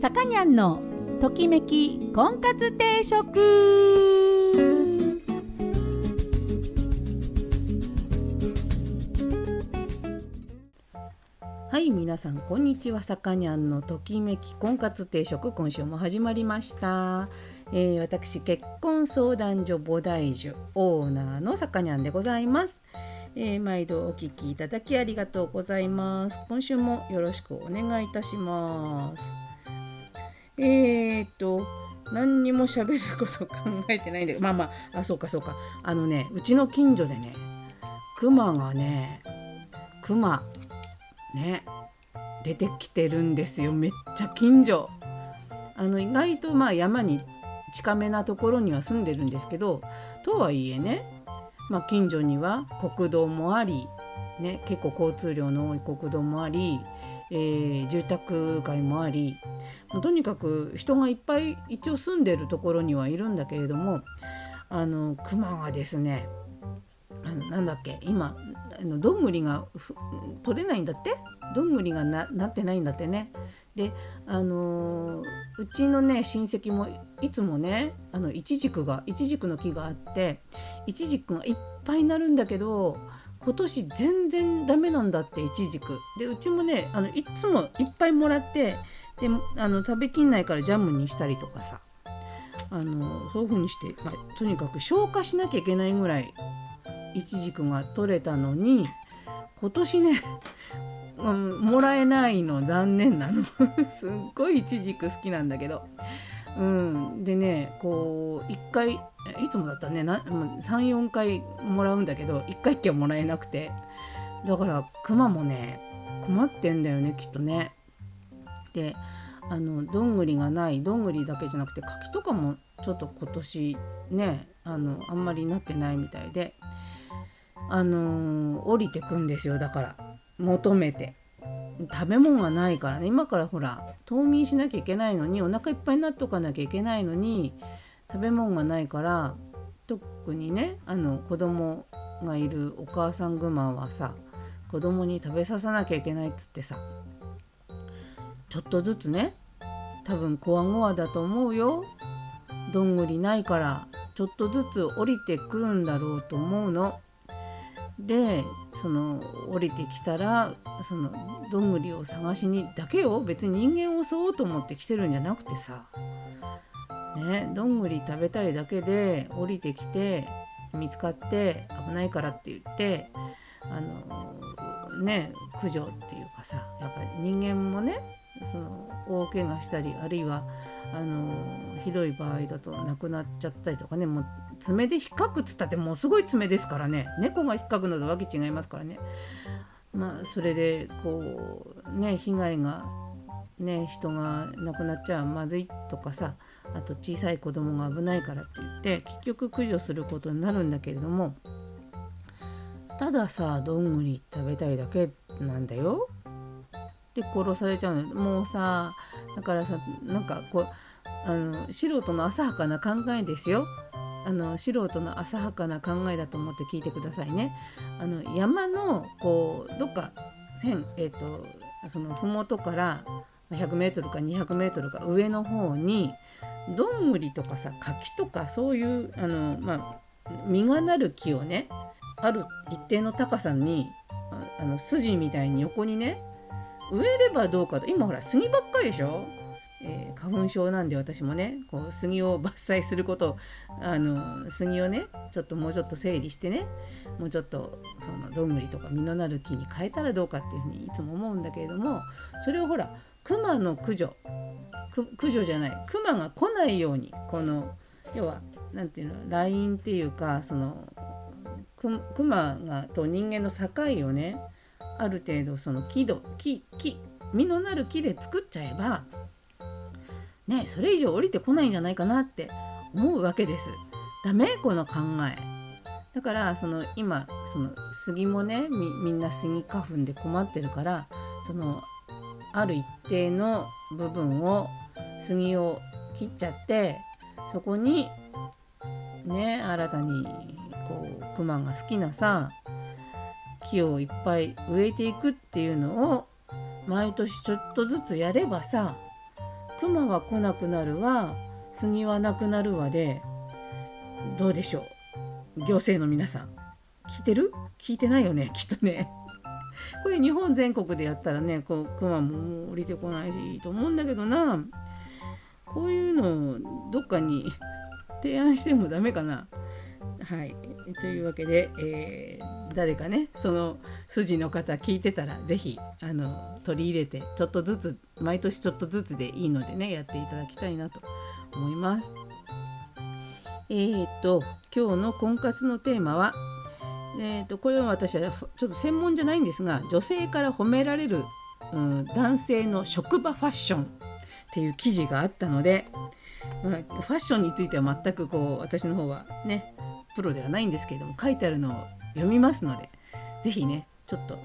さかにゃんのときめき婚活定食はい皆さんこんにちはさかにゃんのときめき婚活定食今週も始まりました、えー、私結婚相談所菩提樹オーナーのさかにゃんでございますえー、毎度お聞きいただきありがとうございます。今週もよろしくお願いいたします。えー、っと、何にも喋ること考えてないんだけど、まあまあ、あ、そうかそうか。あのね、うちの近所でね、クマがね、クマ、ね、出てきてるんですよ。めっちゃ近所。あの、意外とまあ山に近めなところには住んでるんですけど、とはいえね、まあ、近所には国道もあり、ね、結構交通量の多い国道もあり、えー、住宅街もありとにかく人がいっぱい一応住んでるところにはいるんだけれどもあの熊がですねあのなんだっけ今あのどんぐりが取れないんだって？どんぐりがなってないんだってね。であのー、うちのね親戚もいつもねあのイチジクがイチジクの木があってイチジクがいっぱいなるんだけど今年全然ダメなんだってイチジク。でうちもねあのいつもいっぱいもらってであの食べきんないからジャムにしたりとかさ。あのそういう風にして、まあ、とにかく消化しなきゃいけないぐらいイチジクが取れたのに今年ね もらえないの残念なの。すっごいイチジク好きなんだけど。うん。でねこう1回いつもだったらね34回もらうんだけど1回1回もらえなくて。だからクマもね困ってんだよねきっとね。であのどんぐりがないどんぐりだけじゃなくて柿とかもちょっと今年ねあのあんまりなってないみたいで。あのー、降りてくんですよだから。求めて。食べ物がないからね。今からほら冬眠しなきゃいけないのにお腹いっぱいになっとかなきゃいけないのに食べ物がないから特にねあの子供がいるお母さんグマはさ子供に食べさせなきゃいけないっつってさちょっとずつね多分こわごわだと思うよどんぐりないからちょっとずつ降りてくるんだろうと思うの。でその降りてきたらそのどんぐりを探しにだけよ別に人間を襲おうと思って来てるんじゃなくてさねどんぐり食べたいだけで降りてきて見つかって危ないからって言ってあのね駆除っていうかさやっぱり人間もねその大怪我したりあるいはあのひどい場合だと亡くなっちゃったりとかねもう爪で引っかくっつったってもうすごい爪ですからね。猫が引っかくのとわけ違いますからね。まあそれでこうね被害がね人が亡くなっちゃまずいとかさあと小さい子供が危ないからって言って結局駆除することになるんだけれどもたださどんぐり食べたいだけなんだよ。で殺されちゃうの。もうさだからさなんかこうあの素人の浅はかな考えですよ。あの素人の浅はかな考えだと思って聞いてくださいね。あの山のこうどっか線えっ、ー、とその麓から100メートルか200メートルか上の方にどんぐりとかさ柿とかそういうあのまあ実がなる木をねある一定の高さにあの筋みたいに横にね植えればどうかと今ほら杉ばっかりでしょ。えー、花粉症なんで私もねこう杉を伐採することあの杉をねちょっともうちょっと整理してねもうちょっとそのどんぐりとか実のなる木に変えたらどうかっていうふうにいつも思うんだけれどもそれをほら熊の駆除。駆除じゃない。熊が来ないように。この要は何て言うの？ラインっていうかその熊がと人間の境をねある程度その木戸木木実のなる木で作っちゃえばねそれ以上降りてこないんじゃないかなって思うわけです。ダメ？この考え。だからその今その杉もねみんな杉花粉で困ってるからそのある一定の部分を杉を切っちゃってそこにね新たにこうクマが好きなさ木をいっぱい植えていくっていうのを毎年ちょっとずつやればさ熊は来なくなるわ杉はなくなるわでどうでしょう？行政の皆さん。聞いてる？聞いてないよねきっとね。これ日本全国でやったらねこう熊も降りてこないしいいと思うんだけどな。こういうのをどっかに提案してもダメかな。はい。というわけで、えー、誰かねその筋の方聞いてたら是非あの取り入れてちょっとずつ毎年ちょっとずつでいいのでねやっていただきたいなと思います。えー、っと今日の婚活のテーマは、えー、っとこれは私はちょっと専門じゃないんですが女性から褒められる、うん、男性の職場ファッションっていう記事があったので、まあ、ファッションについては全くこう私の方はねプロではないんですけれども書いてあるのを読みますので是非ねちょっと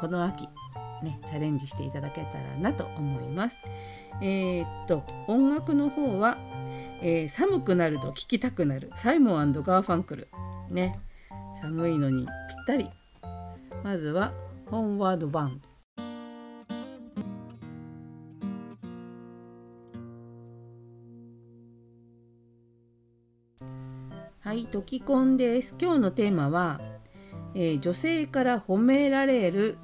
この秋ねチャレンジしていただけたらなと思います。えー、っと音楽の方は、えー、寒くなると聴きたくなるサイモンガーファンクルね寒いのにぴったり。まずは「ホンワードバン」はい、トキコンです。今日のテーマは、えー、女性から褒められる、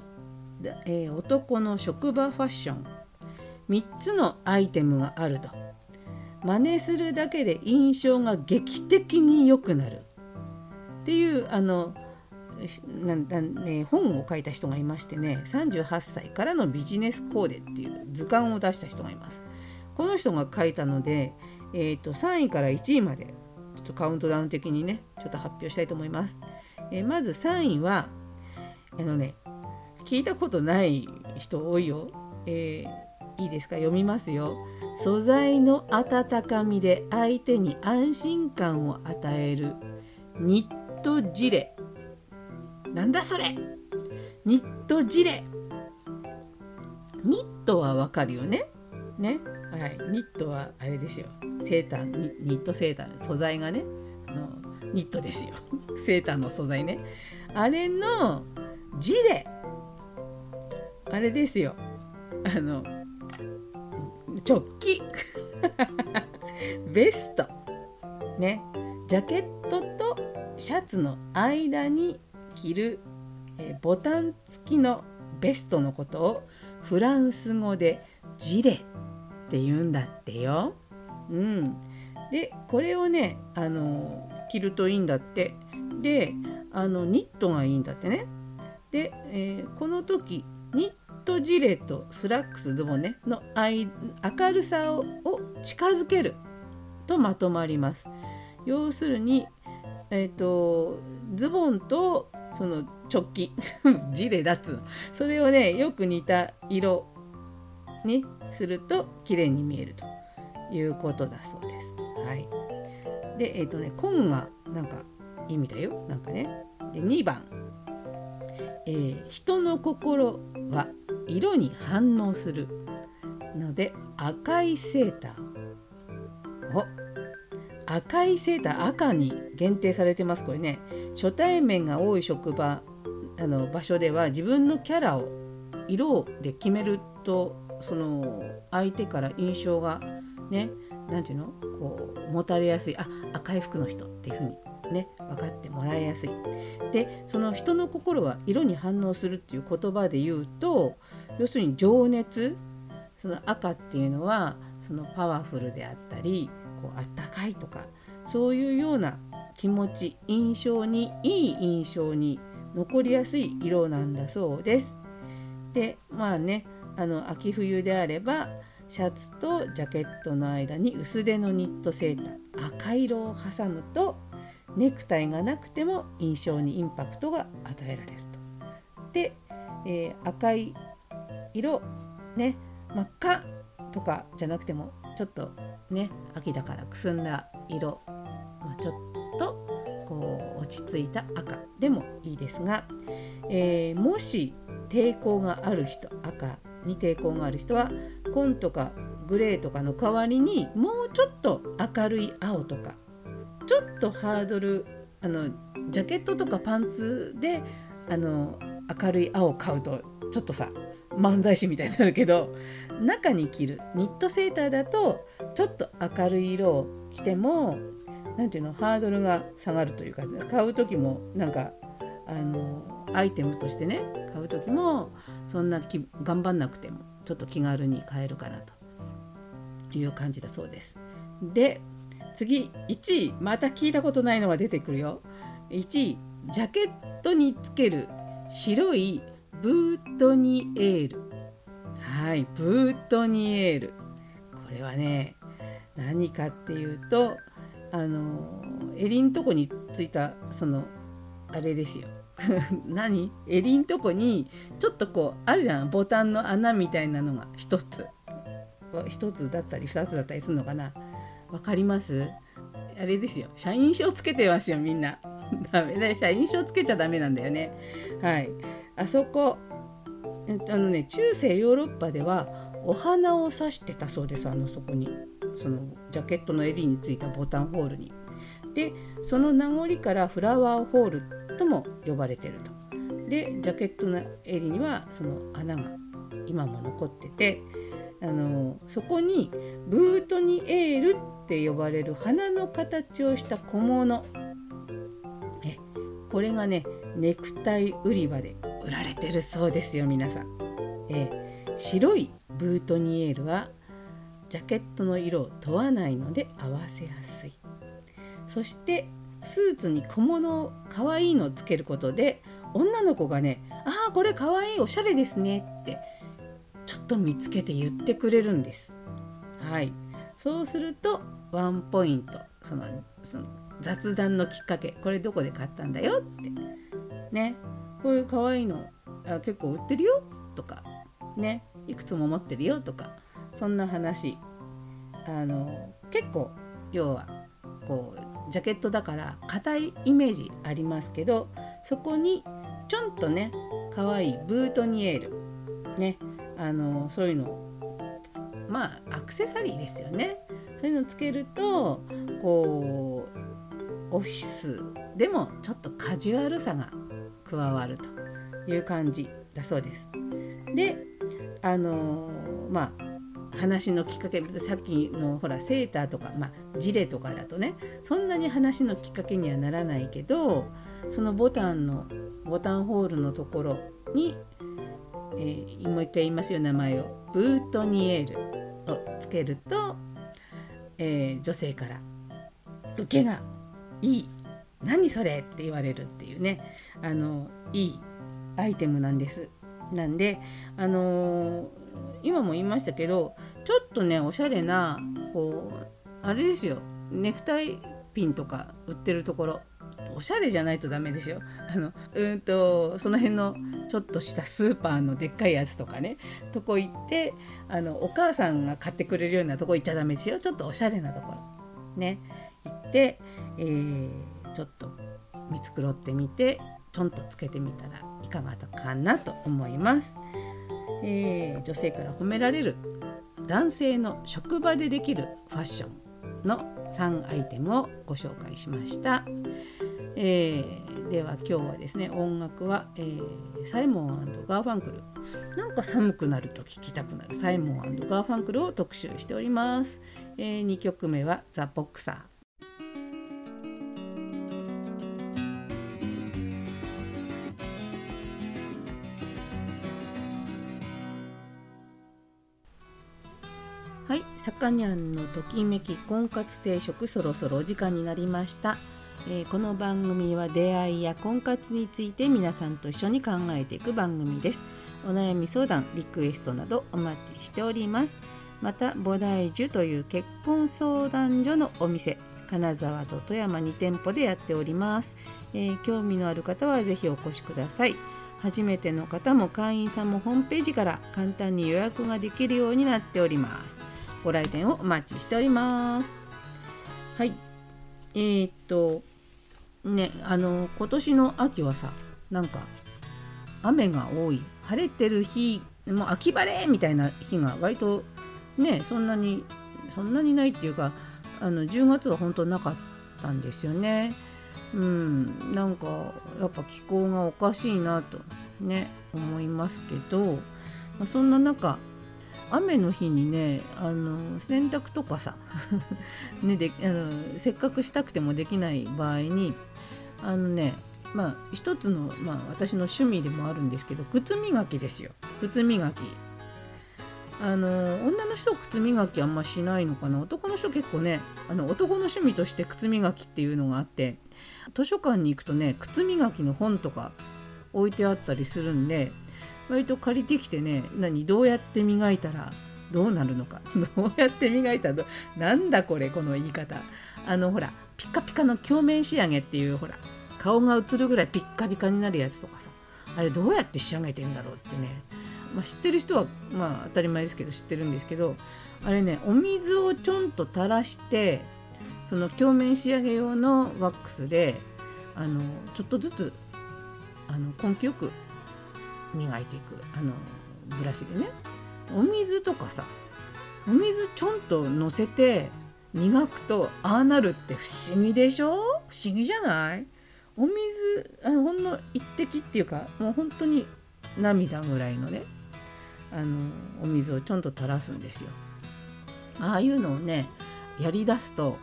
えー、男の職場ファッション。3つのアイテムがあると。真似するだけで印象が劇的に良くなる。っていうあのなんだ、ね、本を書いた人がいましてね38歳からのビジネスコーデっていう図鑑を出した人がいます。この人が書いたので、えーと、3位から1位までちょっとカウントダウン的にねちょっと発表したいと思います。えー、まず3位はあのね聞いたことない人多いよ。えーいいですか？読みますよ素材の温かみで相手に安心感を与えるニットジレ。なんだそれ。ニットジレ。ニットはわかるよね。ね。はい。ニットはあれですよ。セーターニットセーター。素材がね。そのニットですよ。セーターの素材ね。あれのジレ。あれですよ。あのチョッキ。ベスト。ね。ジャケットとシャツの間に着る、えボタン付きのベストのことをフランス語でジレって言うんだってよ。うん、でこれをねあの着るといいんだってであのニットがいいんだってね。で、えー、この時ニットジレとスラックスズボンねの明るさを近づけるとまとまります。要するに、えーと、ズボンとその直帰。ジレだつそれをねよく似た色にすると綺麗に見えるということだそうです。はい、でえっ、ー、とね紺がなんかいいみたいよ。なんかね。で2番、えー、人の心は色に反応するので赤いセーターお赤いセーター赤に限定されてますこれね初対面が多い職場あの場所では自分のキャラを色で決めるとその相手から印象がね何て言うのこう持たれやすいあ赤い服の人っていう風にね分かってもらいやすい。でその人の心は色に反応するっていう言葉で言うと要するに情熱その赤っていうのはそのパワフルであったりこうあったかいとかそういうような気持ち印象にいい印象に残りやすい色なんだそうです。でまあねあの秋冬であればシャツとジャケットの間に薄手のニットセーター赤色を挟むとネクタイがなくても印象にインパクトが与えられると。で、えー、赤い色ね真っ赤とかじゃなくてもちょっとね秋だからくすんだ色、まあ、ちょっとこう落ち着いた赤。でもいいですが、えー、もし抵抗がある人赤に抵抗がある人は紺とかグレーとかの代わりにもうちょっと明るい青とかちょっとハードルあのジャケットとかパンツであの明るい青を買うとちょっとさ漫才師みたいになるけど中に着る。ニットセーターだとちょっと明るい色を着ても何ていうのハードルが下がるというか買う時もなんかあのアイテムとしてね買う時もそんな頑張んなくてもちょっと気軽に買えるかなと。いう感じだそうです。で次1位。また聞いたことないのが出てくるよ。1位。ジャケットにつける。白いブートニエール。はいブートニエール。これはね何かっていうとあの襟んとこについたそのあれですよ。何？襟んとこにちょっとこうあるじゃん。ボタンの穴みたいなのが1つ。1つだったり2つだったりするのかな。わかります？あれですよ。社員証つけてますよみんな。ダメ。だ社員証つけちゃダメなんだよね。はい。あそこあのね中世ヨーロッパではお花を刺してたそうです。あのそこに。そのジャケットの襟についたボタンホールに。でその名残からフラワーホールとも呼ばれてると。でジャケットの襟にはその穴が今も残っててあのそこにブートニエールって呼ばれる花の形をした小物これがねネクタイ売り場で売られてるそうですよ皆さん。え白いブートニエールはジャケットの色を問わないので合わせやすいそしてスーツに小物を可愛いいのをつけることで女の子がね「ああこれ可愛いおしゃれですね」ってちょっと見つけて言ってくれるんです。はいそうするとワンポイントそのその雑談のきっかけこれどこで買ったんだよって。ね。こういう可愛いのあ結構売ってるよとか。ね。いくつも持ってるよとか。そんな話。あの結構要はこうジャケットだから硬いイメージありますけどそこにちょんとね可愛いブートニエール。ね。あのそういうの。まあアクセサリーですよね。そういうのつけるとこうオフィスでもちょっとカジュアルさが加わるという感じだそうです。であのまあ話のきっかけさっきのほらセーターとか、まあ、ジレとかだとねそんなに話のきっかけにはならないけどそのボタンのボタンホールのところに、えー、もう一回言いますよ名前をブートニエールをつけると、えー、女性から「受けがいい何それ?」って言われるっていうねあのいいアイテムなんです。なんであのー今も言いましたけどちょっとねおしゃれなこうあれですよネクタイピンとか売ってるところおしゃれじゃないとダメですよ。あのうんとその辺のちょっとしたスーパーのでっかいやつとかねとこ行ってあのお母さんが買ってくれるようなとこ行っちゃダメですよちょっとおしゃれなところねて、えー、ちょっと見繕ってみてちょんとつけてみたらいかがかなと思います。えー、女性から褒められる男性の職場でできるファッションの3アイテムをご紹介しました。えー、では今日はですね音楽は、えー、サイモンガーファンクルなんか寒くなると聴きたくなるサイモンガーファンクルを特集しております、えー、2曲目はザ・ボクサーはいさかにゃんのときめき婚活定食そろそろお時間になりました、えー、この番組は出会いや婚活について皆さんと一緒に考えていく番組です。お悩み相談リクエストなどお待ちしております。また菩提樹という結婚相談所のお店金沢と富山2店舗でやっております、えー、興味のある方はぜひお越しください。初めての方も会員さんもホームページから簡単に予約ができるようになっております。ご来店をお待ちしております。はい。えー、っと、ね、あの、今年の秋はさ、なんか、雨が多い、晴れてる日、もう秋晴れみたいな日が割とね、そんなに、そんなにないっていうか、あの10月は本当なかったんですよね。うん、なんかやっぱ気候がおかしいなとね思いますけどまあ、そんな中雨の日にねあの洗濯とかさ ね、であのせっかくしたくてもできない場合にあのねまあ一つの、まあ、私の趣味でもあるんですけど靴磨きですよ。靴磨き。あの女の人靴磨きあんましないのかな。男の人結構ねあの男の趣味として靴磨きっていうのがあって図書館に行くとね靴磨きの本とか置いてあったりするんで割と借りてきてね何どうやって磨いたらどうなるのか。どうやって磨いたら なんだこれこの言い方。あのほらピカピカの鏡面仕上げっていうほら顔が映るぐらいピッカピカになるやつとかさ。あれどうやって仕上げてんだろうってね、まあ、知ってる人はまあ当たり前ですけど知ってるんですけどあれねお水をちょんと垂らしてその鏡面仕上げ用のワックスであのちょっとずつあの根気よく磨いていくあのブラシでねお水とかさお水ちょんとのせて磨くとああなるって不思議でしょ？不思議じゃない？お水あのほんの一滴っていうかもう本当に涙ぐらいのねあのお水をちょんと垂らすんですよ。ああいうのをねやりだすと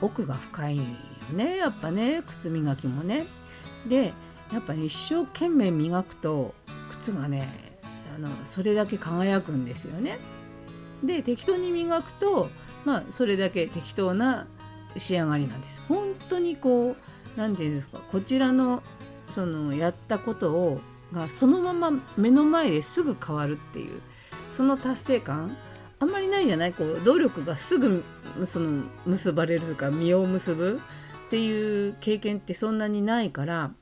奥が深いよねやっぱね靴磨きもね。でやっぱ一生懸命磨くと靴がねあのそれだけ輝くんですよね。で適当に磨くとまあそれだけ適当な仕上がりなんです。本当にこう何て言うんですかこちらのそのやったことをがそのまま目の前ですぐ変わるっていうその達成感あんまりないじゃない？こう努力がすぐその結ばれるとか実を結ぶっていう経験ってそんなにないから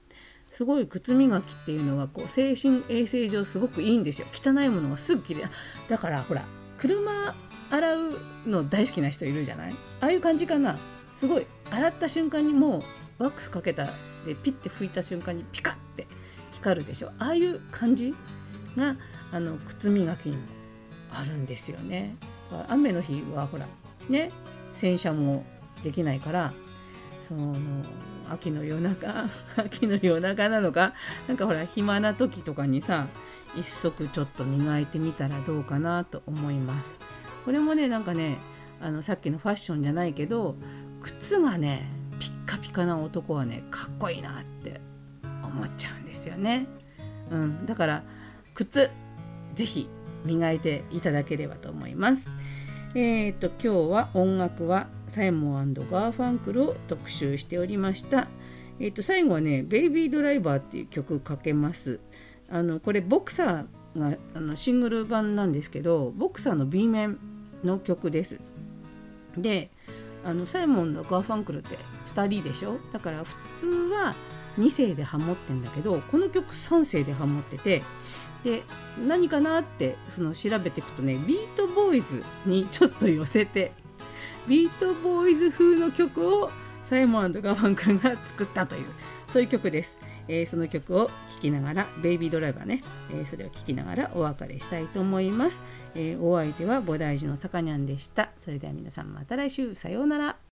すごい靴磨きっていうのはこう精神衛生上すごくいいんですよ。汚いものはすぐきれいだからほら車洗うの大好きな人いるじゃない？ああいう感じかな。すごい洗った瞬間にもうワックスかけたでピッて拭いた瞬間にピカッて光るでしょ。ああいう感じがあの靴磨きにもあるんですよね。雨の日はほらね洗車もできないからその秋の夜中 秋の夜中なのかなんかほら暇な時とかにさ一足ちょっと磨いてみたらどうかなと思います。これもねなんかねあのさっきのファッションじゃないけど靴がねピッカピカな男はねかっこいいなって思っちゃうんですよね、うん、だから靴是非磨いていただければと思います。えーと、今日は音楽はサイモンガーファンクルを特集しておりました。えーと、最後はね「ベイビードライバー」っていう曲かけます。あのこれボクサーがあのシングル版なんですけどボクサーの B 面の曲です。であのサイモンとガーファンクルって2人でしょ？だから普通は2声でハモってんだけどこの曲3声でハモっててで何かなってその調べていくとねビーチボーイズにちょっと寄せてビーチボーイズ風の曲をサイモンガーファンクルが作ったというそういう曲です。えー、その曲を聴きながら「ベイビードライバーね」えー、それを聴きながらお別れしたいと思います。えー、お相手は菩提寺のさかにゃんでした。それでは皆さんまた来週さようなら。